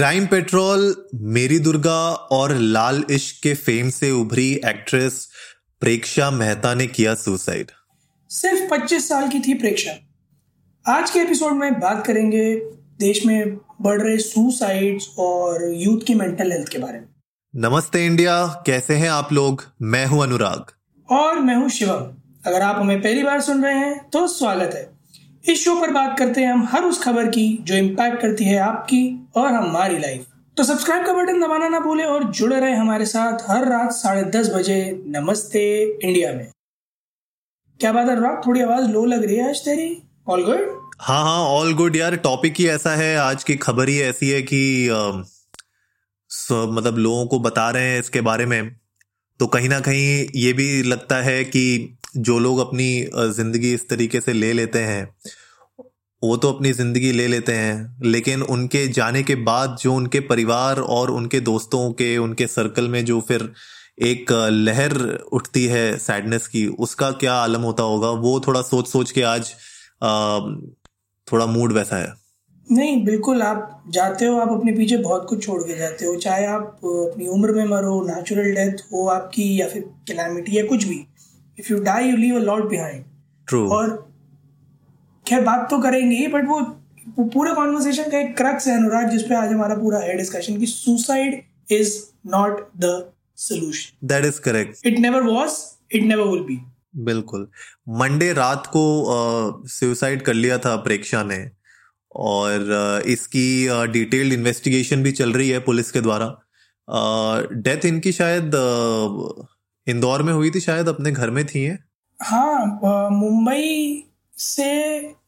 Crime petrol मेरी दुर्गा और लाल इश्क के फेम से उभरी एक्ट्रेस प्रेक्षा मेहता ने किया सुसाइड। सिर्फ़ 25 साल की थी प्रेक्षा। आज के एपिसोड में बात करेंगे देश में बढ़ रहे सुसाइड्स और यूथ की मेंटल हेल्थ के बारे में। नमस्ते इंडिया कैसे हैं आप लोग? मैं हूँ अनुराग। और मैं हूँ शिवम। अगर आप हमें पहली बार सुन रहे हैं तो स्वागत है। इस शो पर बात करते हैं हम हर उस खबर की जो इम्पैक्ट करती है आपकी और हमारी लाइफ तो सब्सक्राइब का बटन दबाना ना भूले और जुड़े रहे हमारे साथ हर रात साढ़े दस बजे नमस्ते इंडिया में। क्या बात है थोड़ी आवाज़ लो लग रही है आज तेरी? ऑल गुड हाँ हाँ ऑल गुड यार। टॉपिक ही ऐसा है आज की खबर ही ऐसी है कि आ, मतलब लोगों को बता रहे हैं इसके बारे में। तो कहीं ना कहीं ये भी लगता है कि जो लोग अपनी ज़िंदगी इस तरीके से ले लेते हैं वो तो अपनी ज़िंदगी ले लेते हैं लेकिन उनके जाने के बाद जो उनके परिवार और उनके दोस्तों के उनके सर्कल में जो फिर एक लहर उठती है सैडनेस की उसका क्या आलम होता होगा? वो थोड़ा सोच सोच के आज आ, थोड़ा मूड वैसा है। नहीं बिल्कुल आप जाते हो आप अपने पीछे बहुत कुछ छोड़ के जाते हो चाहे आप अपनी उम्र में मरो नेचुरल डेथ हो आपकी या फिर क्लैमिटी या कुछ भी। If you die you leave a lot behind true और खैर बात तो करेंगे ही बट वो पूरे कॉन्वर्सेशन का एक क्रक्स है अनुराग जिसपे आज हमारा पूरा है डिस्कशन कि suicide is not the solution that is correct it never was it never will be बिल्कुल। मंडे रात को सुसाइड uh, कर लिया था प्रेक्षा ने और uh, इसकी डिटेल्ड uh, इन्वेस्टिगेशन भी चल रही है पुलिस के द्वारा। डेथ इनकी शायद इंदौर में हुई थी शायद अपने घर में थी हाँ मुंबई से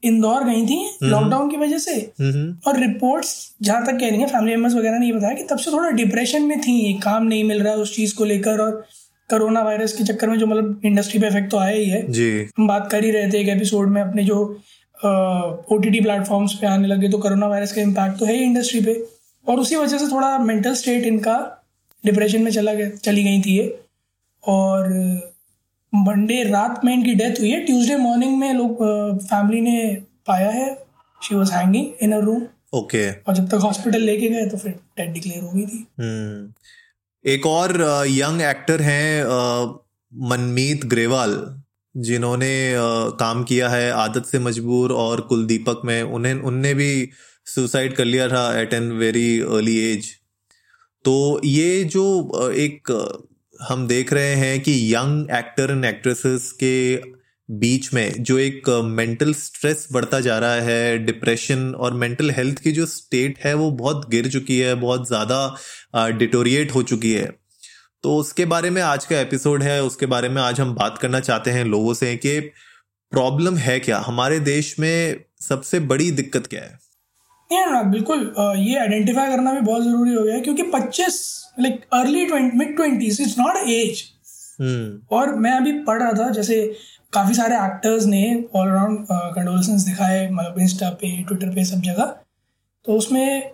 इंदौर गई थी लॉकडाउन हम्म। की वजह से। हम्म। और रिपोर्ट्स जहाँ तक कह रही है फैमिली मेंबर्स वगैरह ने ये बताया कि तब से थोड़ा डिप्रेशन में थी काम नहीं मिल रहा उस चीज़ को लेकर और कोरोना वायरस के चक्कर में जो मतलब इंडस्ट्री पे इफ़ेक्ट तो आया ही है। जी। हम बात कर ही रहे थे एक एपिसोड में अपने जो ओ टी टी प्लेटफॉर्म्स पे आने लगे तो कोरोना वायरस का इम्पैक्ट तो है ही इंडस्ट्री पे। और उसी वजह से थोड़ा मेंटल स्टेट इनका डिप्रेशन में चला गया चली गई थी ये। और मंडे रात में इनकी डेथ हुई है। ट्यूसडे मॉर्निंग में लोग फैमिली ने पाया है। She was hanging in a room okay. और जब तक हॉस्पिटल लेके गए तो फिर डेथ डिक्लेयर हो गई थी। हम्म। एक और यंग एक्टर हैं मनमीत ग्रेवाल जिन्होंने काम किया है आदत से मजबूर और कुलदीपक में। उन्हें उनने भी सुसाइड कर लिया था at an very early age तो ये जो एक हम देख रहे हैं कि यंग एक्टर एंड एक्ट्रेसेस के बीच में जो एक मेंटल स्ट्रेस बढ़ता जा रहा है, डिप्रेशन और मेंटल हेल्थ की जो स्टेट है वो बहुत गिर चुकी है, बहुत ज़्यादा डिटोरिएट हो चुकी है। तो उसके बारे में आज का एपिसोड है, उसके बारे में आज हम बात करना चाहते हैं लोगों से कि प्रॉब्लम है क्या? हमारे देश में सबसे बड़ी दिक्कत क्या है? बिल्कुल ये आइडेंटिफाई करना भी बहुत ज़रूरी हो गया है क्योंकि 25 like early mid twenties it's not age और मैं अभी पढ़ रहा था जैसे काफ़ी सारे एक्टर्स ने ऑल अराउंड कंडोलेंस दिखाए मतलब इंस्टा पे ट्विटर पे सब जगह। तो उसमें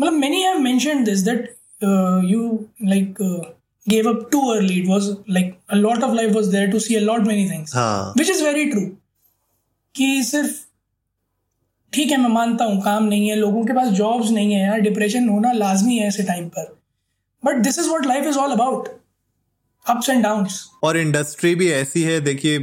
मतलब many have mentioned this that you like gave up too early. It was like a lot of life was there to see a lot many things. हाँ. which is very true. कि सिर्फ़ ठीक है, मैं मानता हूँ, काम नहीं है, लोगों के पास जॉब्स नहीं है यार डिप्रेशन होना लाजमी है ऐसे टाइम पर। But this is what life is all about ups and down और इंडस्ट्री भी ऐसी है, देखिए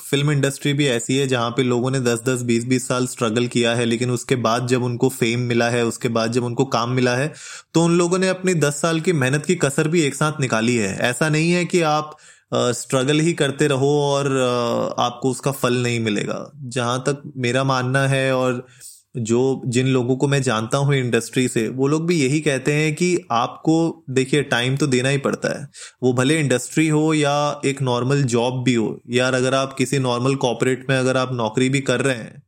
फ़िल्म इंडस्ट्री भी ऐसी है जहाँ पे लोगों ने 10 10 20 20 साल स्ट्रगल किया है, लेकिन उसके बाद जब उनको फेम मिला है, उसके बाद जब उनको काम मिला है तो उन लोगों ने अपनी 10 साल की मेहनत की कसर भी एक साथ निकाली है। ऐसा नहीं है कि आप स्ट्रगल ही करते रहो और आपको उसका फल नहीं मिलेगा। जहाँ तक मेरा मानना है और जो, जिन लोगों को मैं जानता हूँ इंडस्ट्री से, वो लोग भी यही कहते हैं कि आपको, देखिए टाइम तो देना ही पड़ता है। वो भले इंडस्ट्री हो या एक नॉर्मल जॉब भी हो, यार अगर आप किसी नॉर्मल कॉपरेट में अगर आप नौकरी भी कर रहे हैं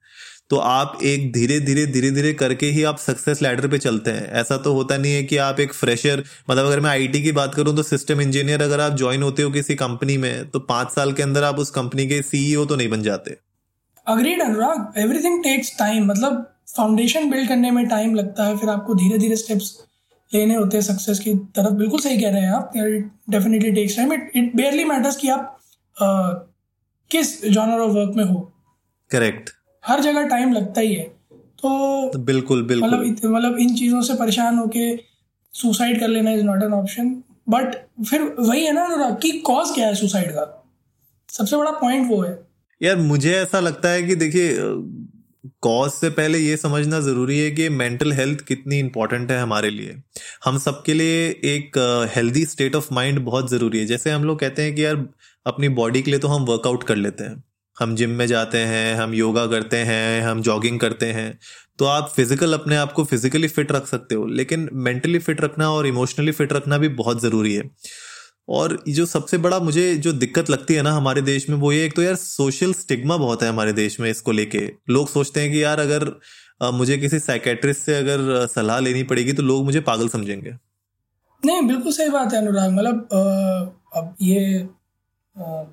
तो आप एक धीरे धीरे धीरे धीरे करके ही आप सक्सेस लैडर पे चलते हैं। ऐसा तो होता नहीं है कि आप एक फ्रेशर मतलब अगर मैं आईटी की बात करूँ तो सिस्टम इंजीनियर अगर आप ज्वाइन होते हो किसी कंपनी में तो पाँच साल के अंदर आप उस कंपनी के सीईओ तो नहीं बन जाते। Agreed Anurag everything takes time मतलब फाउंडेशन बिल्ड करने में टाइम लगता है फिर आपको धीरे धीरे स्टेप्स लेने होते हैं सक्सेस की तरफ़। बिल्कुल सही कह रहे हैं आप। Definitely takes time it it barely matters कि आप किस जॉनर ऑफ़ वर्क में हो। करेक्ट हर जगह टाइम लगता ही है। तो बिल्कुल बिल्कुल। मतलब मतलब इन चीज़ों से परेशान होके सुसाइड कर लेना is not an option but फिर वही है ना अनुराग कि कॉज क्या है सुसाइड का? सबसे बड़ा पॉइंट वो है। यार मुझे ऐसा लगता है कि देखिए कॉज से पहले ये समझना ज़रूरी है कि मेंटल हेल्थ कितनी इंपॉर्टेंट है हमारे लिए। हम सबके लिए एक हेल्दी स्टेट ऑफ़ माइंड बहुत ज़रूरी है। जैसे हम लोग कहते हैं कि यार अपनी बॉडी के लिए तो हम वर्कआउट कर लेते हैं। हम जिम में जाते हैं, हम योगा करते हैं, हम जॉगिंग करते हैं तो आप फ़िज़िकल अपने आप को फिजिकली फिट रख सकते हो, लेकिन मेंटली फिट रखना और इमोशनली फिट रखना भी बहुत ज़रूरी है। और जो सबसे बड़ा मुझे जो दिक्कत लगती है ना हमारे देश में, वो ये एक तो यार सोशल स्टिग्मा बहुत है हमारे देश में इसको लेके। लोग सोचते हैं कि यार अगर मुझे किसी साइकेट्रिस्ट से अगर सलाह लेनी पड़ेगी तो लोग मुझे पागल समझेंगे। नहीं, बिल्कुल सही बात है अनुराग। मतलब अब ये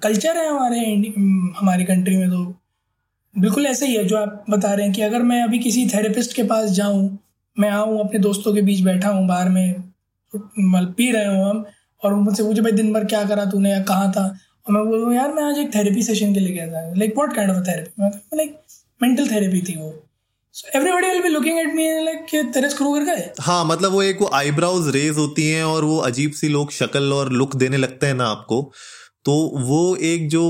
कल्चर है हमारे हमारी कंट्री में तो। बिल्कुल ऐसे ही है जो आप बता रहे हैं कि अगर मैं अभी किसी थेरेपिस्ट के पास जाऊँ, मैं आऊँ, अपने दोस्तों के बीच बैठा हूँ बाहर में मतलब पी रहे हूँ हम, और मुझसे पूछे, भाई, दिन भर क्या करा तूने या कहाँ था? और मैं बोलूँ, यार, मैं आज एक थेरेपी सेशन के लिए गया था। Like what kind of therapy like mental therapy थी वो. एवरीबॉडी विल हाँ? मतलब और वो अजीब सी लोग शक्ल और लुक देने लगते हैं ना आपको। तो वो एक जो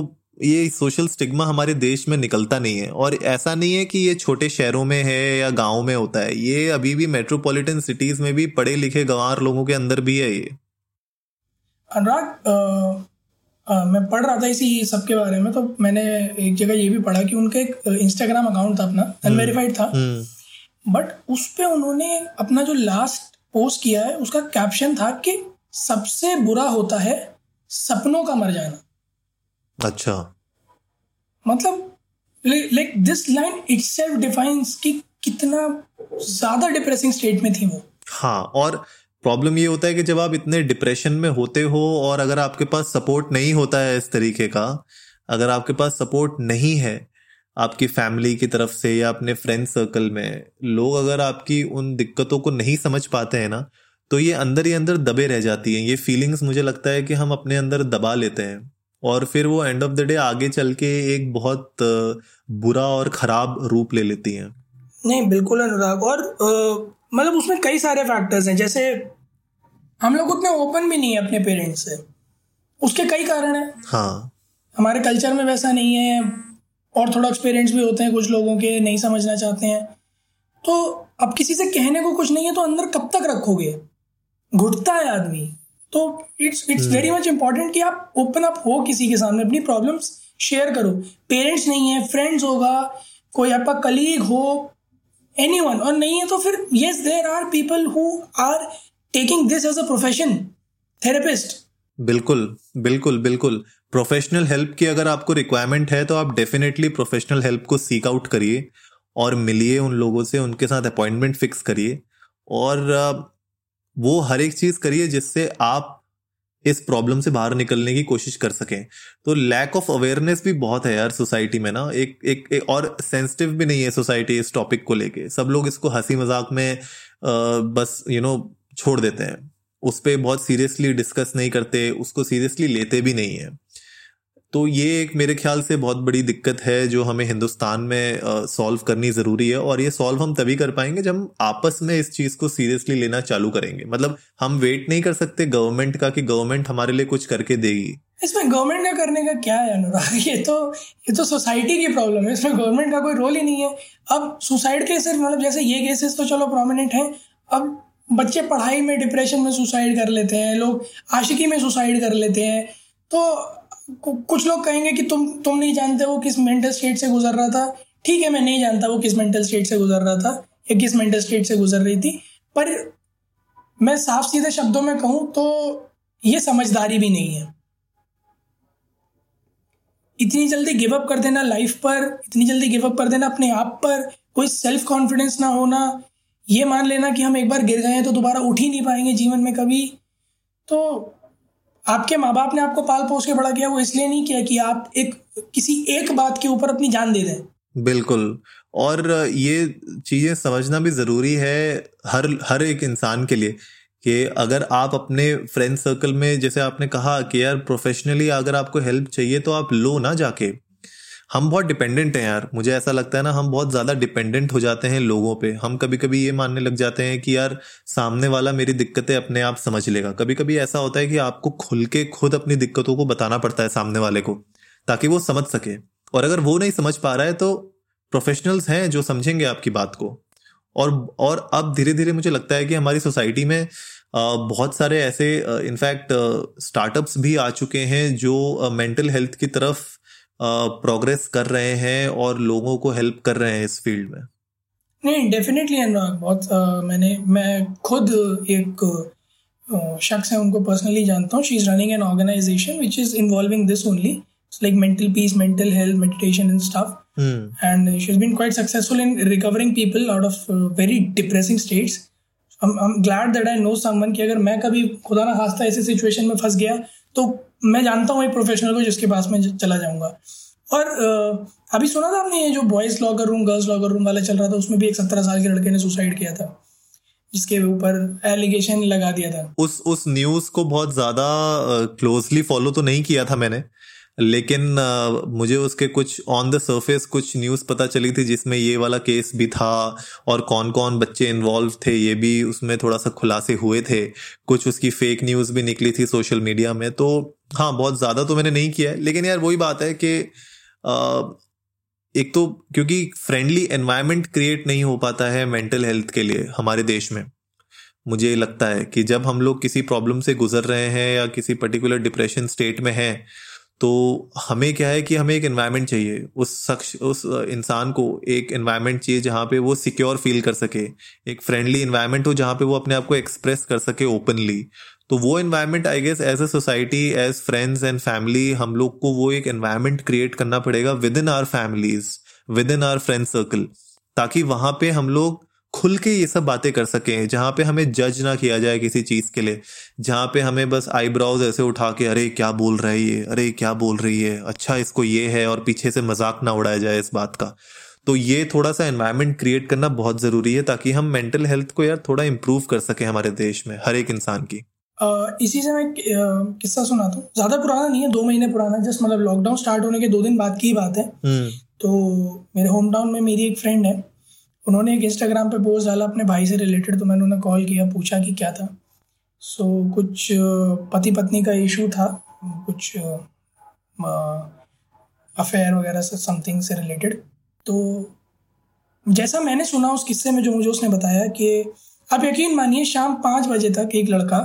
ये सोशल स्टिग्मा हमारे देश में निकलता नहीं है। और ऐसा नहीं है कि ये छोटे शहरों में है या गाँव में होता है। ये अभी भी मेट्रोपॉलिटन सिटीज़ में भी पढ़े लिखे गंवार लोगों के अंदर भी है ये। अनुराग मैं पढ़ रहा था इसी सब के बारे में तो मैंने एक जगह ये भी पढ़ा कि उनका एक इंस्टाग्राम अकाउंट था अपना अनवेरीफाइड था। But hmm. उस पर उन्होंने अपना जो लास्ट पोस्ट किया है उसका कैप्शन था कि सबसे बुरा होता है सपनों का मर जाना। अच्छा। मतलब like this line itself defines कि कितना ज़्यादा डिप्रेसिंग स्टेट में थी वो। हाँ और प्रॉब्लम ये होता है कि जब आप इतने डिप्रेशन में होते हो और अगर आपके पास सपोर्ट नहीं होता है इस तरीके का अगर आपके पास सपोर्ट नहीं है आपकी फैमिली की तरफ़ से या अपने फ्रेंड सर्कल में लोग अगर आपकी उन दिक्कतों को नहीं समझ पाते हैं ना तो ये अंदर ही अंदर दबे रह जाती हैं। ये फीलिंग्स मुझे लगता है कि हम अपने अंदर दबा लेते हैं। और फिर वो एंड ऑफ़ द डे आगे चल के एक बहुत बुरा और खराब रूप ले लेती हैं। नहीं बिल्कुल अनुराग। और मतलब उसमें कई सारे फैक्टर्स हैं। जैसे हम लोग उतने ओपन भी नहीं है अपने पेरेंट्स से। उसके कई कारण हैं। हाँ। हमारे कल्चर में वैसा नहीं है। और थोड़ा एक्सपीरियंस भी होते हैं कुछ लोगों के नहीं समझना चाहते हैं। तो अब किसी से कहने को कुछ नहीं है तो अंदर कब तक रखोगे? घुटता है आदमी। तो it's it's very much important कि आप ओपन अप हो किसी के सामने अपनी प्रॉब्लम्स शेयर करो। पेरेंट्स नहीं है फ्रेंड्स होगा कोई आपका कलीग हो एनी और नहीं है तो फिर yes there are people who are taking this as a profession therapist बिल्कुल बिल्कुल बिल्कुल। प्रोफेशनल हेल्प की अगर आपको रिक्वायरमेंट है तो आप डेफिनेटली प्रोफेशनल हेल्प को सीक आउट करिए और मिलिए उन लोगों से उनके साथ अपॉइंटमेंट फिक्स करिए। और वो हर एक चीज़ करिए जिससे आप इस प्रॉब्लम से बाहर निकलने की कोशिश कर सकें। तो लैक ऑफ़ अवेयरनेस भी बहुत है यार सोसाइटी में ना। एक एक, एक और सेंसिटिव भी नहीं है सोसाइटी इस टॉपिक को लेके। सब लोग इसको हँसी मज़ाक में आ, बस यू you नो know, छोड़ देते हैं। उस पर बहुत सीरियसली डिस्कस नहीं करते उसको सीरियसली लेते भी नहीं है। तो ये एक मेरे ख्याल से बहुत बड़ी दिक्कत है जो हमें हिंदुस्तान में सॉल्व करनी ज़रूरी है और ये सॉल्व हम तभी कर पाएँगे जब हम आपस में इस चीज़ को सीरियसली लेना चालू करेंगे। मतलब हम वेट नहीं कर सकते गवर्नमेंट का कि गवर्नमेंट हमारे लिए कुछ करके देगी। इसमें गवर्नमेंट का करने का क्या है अनुराग? ये तो ये तो सोसाइटी की प्रॉब्लम है। इसमें गवर्नमेंट का कोई रोल ही नहीं है। अब सुसाइड केसेस मतलब जैसे ये केसेस तो चलो प्रोमिनेंट हैं। अब बच्चे पढ़ाई में डिप्रेशन में सुसाइड कर लेते हैं, लोग आशिकी में सुसाइड कर लेते हैं। तो कुछ लोग कहेंगे कि तुम तुम नहीं जानते वो किस मेंटल स्टेट से गुजर रहा था। ठीक है, मैं नहीं जानता वो किस मेंटल स्टेट से गुजर रहा था, या किस मेंटल स्टेट से गुजर रही थी, पर मैं साफ़ सीधे शब्दों में कहूँ तो ये समझदारी भी नहीं है। इतनी जल्दी गिव अप कर देना लाइफ पर, इतनी जल्दी गिव अप कर देना अपने आप पर, कोई सेल्फ कॉन्फिडेंस ना होना, ये मान लेना कि हम एक बार गिर गए हैं तो दोबारा उठ ही नहीं पाएँगे जीवन में कभी। तो आपके माँ बाप ने आपको पाल पोस के बड़ा किया, वो इसलिए नहीं किया कि आप एक, किसी एक बात के ऊपर अपनी जान दे दें। बिल्कुल। और ये चीज़ें समझना भी ज़रूरी है हर हर एक इंसान के लिए कि अगर आप अपने फ्रेंड सर्कल में, जैसे आपने कहा कि यार प्रोफेशनली अगर आपको हेल्प चाहिए तो आप लो ना जाके। हम बहुत डिपेंडेंट हैं यार। मुझे ऐसा लगता है ना, हम बहुत ज़्यादा डिपेंडेंट हो जाते हैं लोगों पे। हम कभी कभी ये मानने लग जाते हैं कि यार, सामने वाला मेरी दिक्कतें अपने आप समझ लेगा। कभी कभी ऐसा होता है कि आपको खुल के खुद अपनी दिक्कतों को बताना पड़ता है सामने वाले को, ताकि वो समझ सके। और अगर वो नहीं समझ पा रहा है तो प्रोफेशनल्स हैं जो समझेंगे आपकी बात को। और और अब धीरे धीरे मुझे लगता है कि हमारी सोसाइटी में बहुत सारे ऐसे इनफैक्ट स्टार्टअप्स भी आ चुके हैं जो मेंटल हेल्थ की तरफ़ प्रोग्रेस कर रहे हैं और लोगों को हेल्प कर रहे हैं इस फ़ील्ड में? नहीं डेफिनेटली अनुराग बहुत आ, मैंने मैं खुद एक शख्स है उनको पर्सनली जानता हूँ। She is running an organization which is involving this only like mental peace mental health meditation and stuff and she has been quite successful in recovering people out of very depressing states glad that I know someone कि अगर मैं कभी खुदा ना खास्ता ऐसी situation में फंस गया तो मैं जानता हूँ एक प्रोफेशनल को जिसके पास में चला जाऊँगा। और अभी सुना था आपने ये जो boys locker room girls locker room वाला चल रहा था, उसमें भी एक सत्रह साल के लड़के ने सुसाइड किया था, जिसके ऊपर एलिगेशन लगा दिया था। उस उस न्यूज़ को बहुत ज़्यादा क्लोजली फॉलो तो नहीं किया था मैंने लेकिन आ, मुझे उसके कुछ ऑन द सरफेस कुछ न्यूज़ पता चली थी जिसमें ये वाला केस भी था और कौन कौन बच्चे इन्वॉल्व थे ये भी उसमें थोड़ा सा खुलासे हुए थे। कुछ उसकी फेक न्यूज़ भी निकली थी सोशल मीडिया में। तो हाँ बहुत ज़्यादा तो मैंने नहीं किया है। लेकिन यार वही बात है कि एक तो क्योंकि फ्रेंडली एनवायरनमेंट क्रिएट नहीं हो पाता है मेंटल हेल्थ के लिए हमारे देश में। मुझे लगता है कि जब हम लोग किसी प्रॉब्लम से गुजर रहे हैं या किसी पर्टिकुलर डिप्रेशन स्टेट में हैं तो हमें क्या है कि हमें एक एनवायरनमेंट चाहिए। उस शख्स, उस इंसान को एक एनवायरनमेंट चाहिए जहाँ पे वो सिक्योर फील कर सके, एक फ्रेंडली एनवायरनमेंट हो जहाँ पे वो अपने आप को एक्सप्रेस कर सके ओपनली तो वो environment I guess as a society as friends and family हम लोग को वो एक एनवायरनमेंट क्रिएट करना पड़ेगा within our families within our friend circle ताकि वहाँ पे हम लोग खुल के ये सब बातें कर सकें जहाँ पे हमें जज ना किया जाए किसी चीज़ के लिए जहाँ पे हमें बस आईब्राउज ऐसे उठा के अरे क्या बोल रहा है ये? अरे क्या बोल रही है? अच्छा इसको ये है और पीछे से मज़ाक ना उड़ाया जाए इस बात का। तो ये थोड़ा सा एनवायरनमेंट क्रिएट करना बहुत ज़रूरी है ताकि हम मेंटल हेल्थ को यार थोड़ा इम्प्रूव कर सके हमारे देश में हर एक इंसान की। Uh, इसी से मैं किस्सा सुना था ज़्यादा पुराना नहीं है दो महीने पुराना जस्ट मतलब लॉकडाउन स्टार्ट होने के दो दिन बाद की बात है। हम्म। तो मेरे होम टाउन में मेरी एक फ्रेंड है उन्होंने एक इंस्टाग्राम पे पोस्ट डाला अपने भाई से रिलेटेड तो मैंने उन्हें कॉल किया पूछा कि क्या था। सो so, कुछ पति पत्नी का इशू था। कुछ अफेयर वगैरह से समथिंग से रिलेटेड तो जैसा मैंने सुना उस किस्से में जो मुझे उसने बताया कि आप यकीन मानिए शाम पाँच बजे तक एक लड़का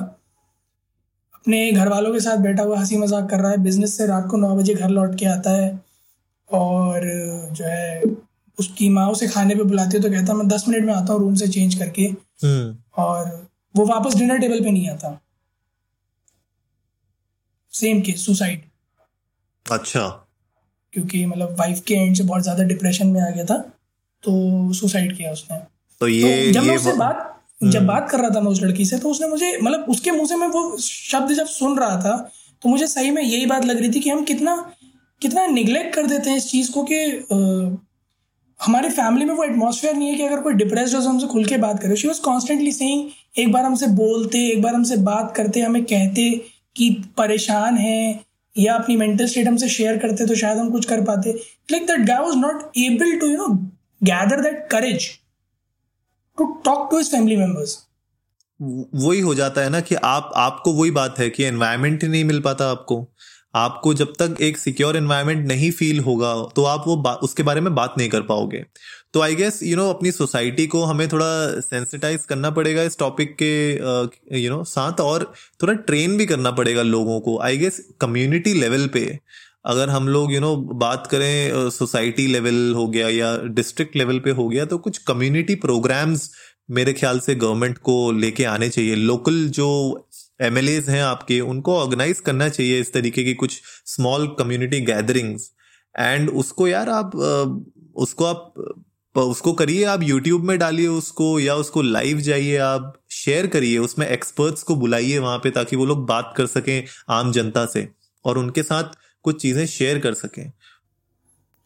अपने घर वालों के साथ बैठा हुआ हँसी मज़ाक कर रहा है। बिज़नेस से रात को नौ बजे घर लौट के आता है। और जो है उसकी माँ उसे खाने पे बुलाती है तो कहता मैं दस मिनट में आता हूँ रूम से चेंज करके। हम्म। और वो वापस डिनर टेबल पे नहीं आता। सेम केस सुसाइड अच्छा। क्योंकि मतलब वाइफ के एंड से बहुत ज़्यादा डिप्रेशन में आ गया था तो सुसाइड किया उसने। तो ये तो जब ये मैं उससे बात जब हम्म। बात कर रहा था मैं उस लड़की से तो उसने मुझे मतलब उसके मुँह से मैं वो शब्द जब सुन रहा था तो मुझे सही में यही बात लग रही थी कि हम कितना कितना निग्लेक्ट कर देते हैं इस चीज़ को कि हमारे फैमिली में वो एटमोसफियर नहीं है कि अगर कोई डिप्रेस हो तो हमसे खुल के बात करे। शी वॉज़ कॉन्स्टेंटली सेइंग एक बार हमसे बोलते, एक बार हमसे बात करते, हमें कहते कि परेशान है या अपनी मेंटल स्टेट हमसे शेयर करते तो शायद हम कुछ कर पाते। Like that guy was not able to you know gather that courage to talk to his family members वही हो जाता है ना कि आप, आपको वही बात है कि एनवायरमेंट ही नहीं मिल पाता आपको। आपको जब तक एक सिक्योर एनवायरनमेंट नहीं फील होगा तो आप वो उसके बारे में बात नहीं कर पाओगे। तो आई गेस यू नो अपनी सोसाइटी को हमें थोड़ा सेंसिटाइज करना पड़ेगा इस टॉपिक के you uh, know you know, साथ और थोड़ा ट्रेन भी करना पड़ेगा लोगों को। आई गेस कम्युनिटी लेवल पे अगर हम लोग यू नो बात करें सोसाइटी uh, लेवल हो गया या डिस्ट्रिक्ट लेवल पे हो गया तो कुछ कम्युनिटी प्रोग्राम्स मेरे ख्याल से गवर्नमेंट को लेके आने चाहिए। लोकल जो एम हैं आपके, उनको ऑर्गेनाइज करना चाहिए इस तरीके की कुछ स्मॉल कम्युनिटी गैदरिंग्स एंड उसको यार आप उसको आप उसको करिए आप यूट्यूब में डालिए उसको, या उसको लाइव जाइए आप शेयर करिए, उसमें एक्सपर्ट्स को बुलाइए वहाँ पे ताकि वो लोग बात कर सकें आम जनता से और उनके साथ कुछ चीज़ें शेयर कर सकें।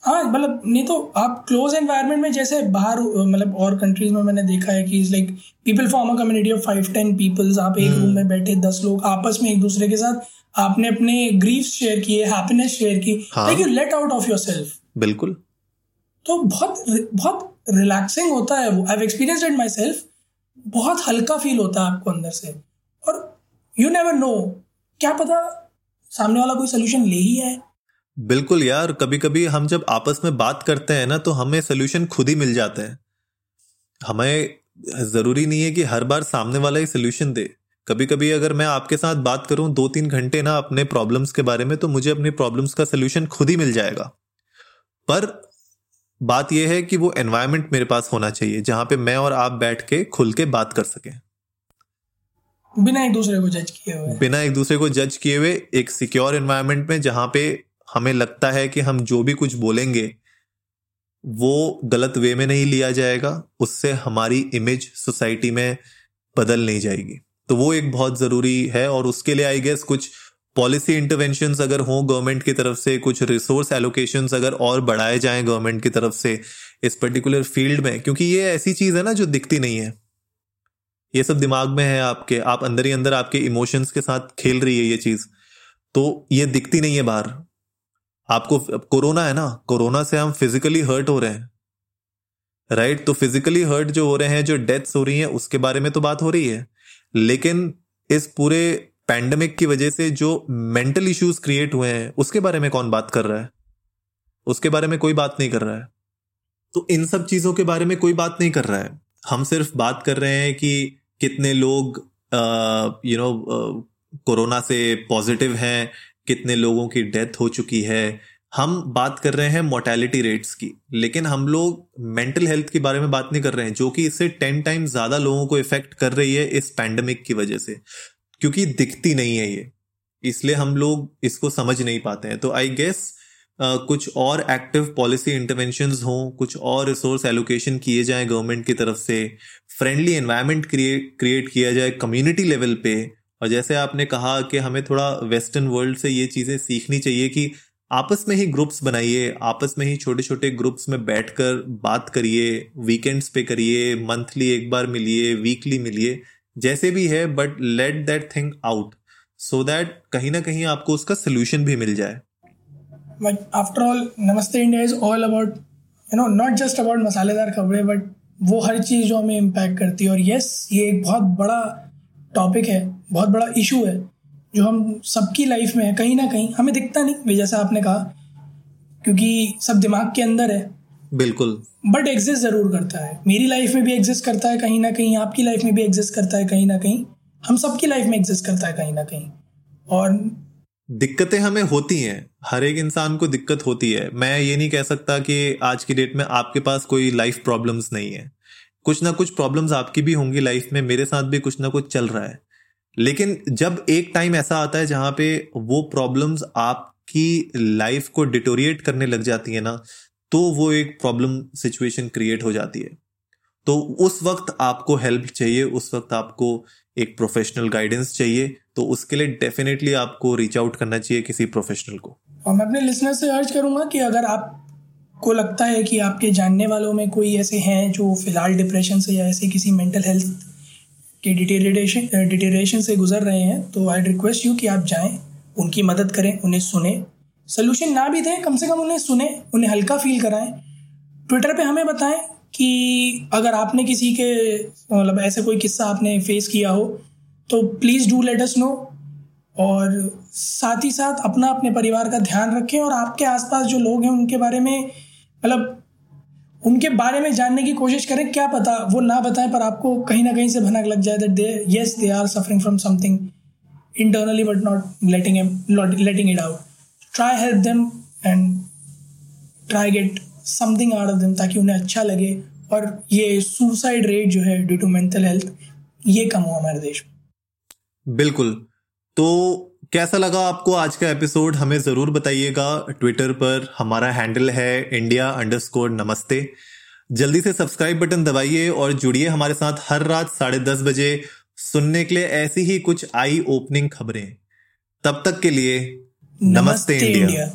हाँ मतलब नहीं तो आप क्लोज एनवायरनमेंट में जैसे बाहर मतलब और कंट्रीज़ में मैंने देखा है कि like people form a community of five ten peoples आप एक रूम हम्म। में बैठे दस लोग आपस में एक दूसरे के साथ आपने अपने ग्रीफ शेयर किए हैप्पीनेस शेयर की like you let out of yourself बिल्कुल। तो बहुत बहुत रिलैक्सिंग होता है वो। I experience it myself बहुत हल्का फील होता है आपको अंदर से। और यू नेवर नो क्या पता सामने वाला कोई सोल्यूशन ले ही है बिल्कुल यार कभी कभी हम जब आपस में बात करते हैं ना तो हमें सोल्यूशन खुद ही मिल जाते हैं। हमें ज़रूरी नहीं है कि हर बार सामने वाला ही सोल्यूशन दे। कभी कभी अगर मैं आपके साथ बात करूँ दो तीन घंटे ना अपने प्रॉब्लम्स के बारे में तो मुझे अपनी प्रॉब्लम्स का सोल्यूशन खुद ही मिल जाएगा। पर बात यह है कि वो एनवायरमेंट मेरे पास होना चाहिए जहाँ पे मैं और आप बैठ के खुल के बात कर सकें। बिना एक दूसरे को जज किए हुए। बिना एक दूसरे को जज किए हुए एक सिक्योर एनवायरमेंट में जहाँ पे हमें लगता है कि हम जो भी कुछ बोलेंगे, वो गलत वे में नहीं लिया जाएगा, उससे हमारी इमेज सोसाइटी में बदल नहीं जाएगी। तो वो एक बहुत ज़रूरी है और उसके लिए आई गेस कुछ पॉलिसी इंटरवेंशन अगर हो गवर्नमेंट की तरफ़ से, कुछ रिसोर्स एलोकेशन अगर और बढ़ाए जाएँ गवर्नमेंट की तरफ़ से इस पर्टिकुलर फ़ील्ड में, क्योंकि ये ऐसी चीज़ है ना जो दिखती नहीं है। ये सब दिमाग में है आपके, आप अंदर ही अंदर आपके इमोशंस के साथ खेल रही है ये चीज़। तो ये दिखती नहीं है बाहर। आपको कोरोना है ना? कोरोना से हम फिजिकली हर्ट हो रहे हैं। राइट? तो फिजिकली हर्ट जो हो रहे हैं, जो डेथ्स हो रही हैं, उसके बारे में तो बात हो रही है। लेकिन इस पूरे पैंडमिक की वजह से जो मेंटल इश्यूज़ क्रिएट हुए हैं, उसके बारे में कौन बात कर रहा है? उसके बारे में कोई बात नहीं कर रहा है। तो इन सब चीज़ों के बारे में कोई बात नहीं कर रहा है। हम सिर्फ़ बात कर रहे हैं कि कितने लोग यू नो कोरोना से पॉजिटिव हैं कितने लोगों की डेथ हो चुकी है। हम बात कर रहे हैं मोर्टेलिटी रेट्स की लेकिन हम लोग मेंटल हेल्थ के बारे में बात नहीं कर रहे हैं जो कि इससे टेन टाइम ज़्यादा लोगों को इफ़ेक्ट कर रही है इस पैंडमिक की वजह से क्योंकि दिखती नहीं है ये। इसलिए हम लोग इसको समझ नहीं पाते हैं। तो आई गेस uh, कुछ और एक्टिव पॉलिसी इंटरवेंशन हो कुछ और रिसोर्स एलोकेशन किए जाए गवर्नमेंट की तरफ़ से फ्रेंडली एनवायरमेंट क्रिएट क्रिएट किया जाए कम्युनिटी लेवल पे और जैसे आपने कहा कि हमें थोड़ा वेस्टर्न वर्ल्ड से ये चीज़ें सीखनी चाहिए कि आपस में ही ग्रुप्स बनाइए, आपस में ही छोटे छोटे ग्रुप्स में बैठकर बात करिए वीकेंड्स पे करिए मंथली एक बार मिलिए वीकली मिलिए, जैसे भी है but let that thing out so that कहीं ना कहीं आपको उसका सोल्यूशन भी मिल जाए। But after all Namaste India is all about you know not just about मसालेदार खबरें बट वो हर चीज़ जो हमें इम्पैक्ट करती है। और यस ये एक बहुत बड़ा टॉपिक है। बहुत बड़ा इशू है जो हम सबकी लाइफ में है कहीं ना कहीं हमें दिखता नहीं। जैसा आपने कहा क्योंकि सब दिमाग के अंदर है। बिल्कुल। बट एग्जिस्ट ज़रूर करता है। मेरी लाइफ में भी एग्जिस्ट करता है कहीं ना कहीं आपकी लाइफ में भी एग्जिस्ट करता है कहीं ना कहीं। हम सबकी लाइफ में एग्जिस्ट करता है कहीं ना कहीं। और दिक्कतें हमें होती हैं। हर एक इंसान को दिक्कत होती है। मैं ये नहीं कह सकता कि आज की डेट में आपके पास कोई लाइफ प्रॉब्लम्स नहीं है। कुछ ना कुछ प्रॉब्लम्स आपकी भी होंगी लाइफ में। मेरे साथ भी कुछ ना कुछ चल रहा है। लेकिन जब एक टाइम ऐसा आता है जहाँ पे वो प्रॉब्लम्स आपकी लाइफ को डिटोरिएट करने लग जाती है ना तो वो एक प्रॉब्लम सिचुएशन क्रिएट हो जाती है। तो उस वक्त आपको हेल्प चाहिए, उस वक्त आपको एक प्रोफेशनल गाइडेंस चाहिए तो उसके लिए डेफिनेटली आपको रीच आउट करना चाहिए किसी प्रोफेशनल को। और मैं अपने लिसनर से अर्ज़ करूँगा कि अगर आपको लगता है कि आपके जानने वालों में कोई ऐसे हैं जो फ़िलहाल डिप्रेशन से या ऐसे किसी मेंटल हेल्थ के डिटेरिएशन डिटेरिएशन से गुजर रहे हैं तो आई रिक्वेस्ट यू कि आप जाएँ, उनकी मदद करें, उन्हें सुने। सोल्यूशन ना भी दें, कम से कम उन्हें सुने, उन्हें हल्का फील कराएँ। ट्विटर पे हमें बताएँ कि अगर आपने किसी के मतलब ऐसे कोई किस्सा आपने फेस किया हो तो please do let us know और साथ ही साथ अपना अपने परिवार का ध्यान रखें और आपके आसपास जो लोग हैं, उनके बारे में मतलब उनके बारे में जानने की कोशिश करें, क्या पता वो ना बताएँ, पर आपको कहीं ना कहीं से भनक लग जाए that they yes they are suffering from something internally but not letting letting it out try help them and try get something out of them ताकि उन्हें अच्छा लगे और ये सुसाइड रेट जो है ड्यू टू मेंटल हेल्थ ये कम हो हमारे देश में। बिल्कुल। तो कैसा लगा आपको आज का एपिसोड? हमें ज़रूर बताइएगा। ट्विटर पर हमारा हैंडल है इंडिया अंडरस्कोर नमस्ते। जल्दी से सब्सक्राइब बटन दबाइए और जुड़िए हमारे साथ हर रात साढ़े दस बजे सुनने के लिए ऐसी ही कुछ आई ओपनिंग खबरें। तब तक के लिए नमस्ते, नमस्ते इंडिया, इंडिया।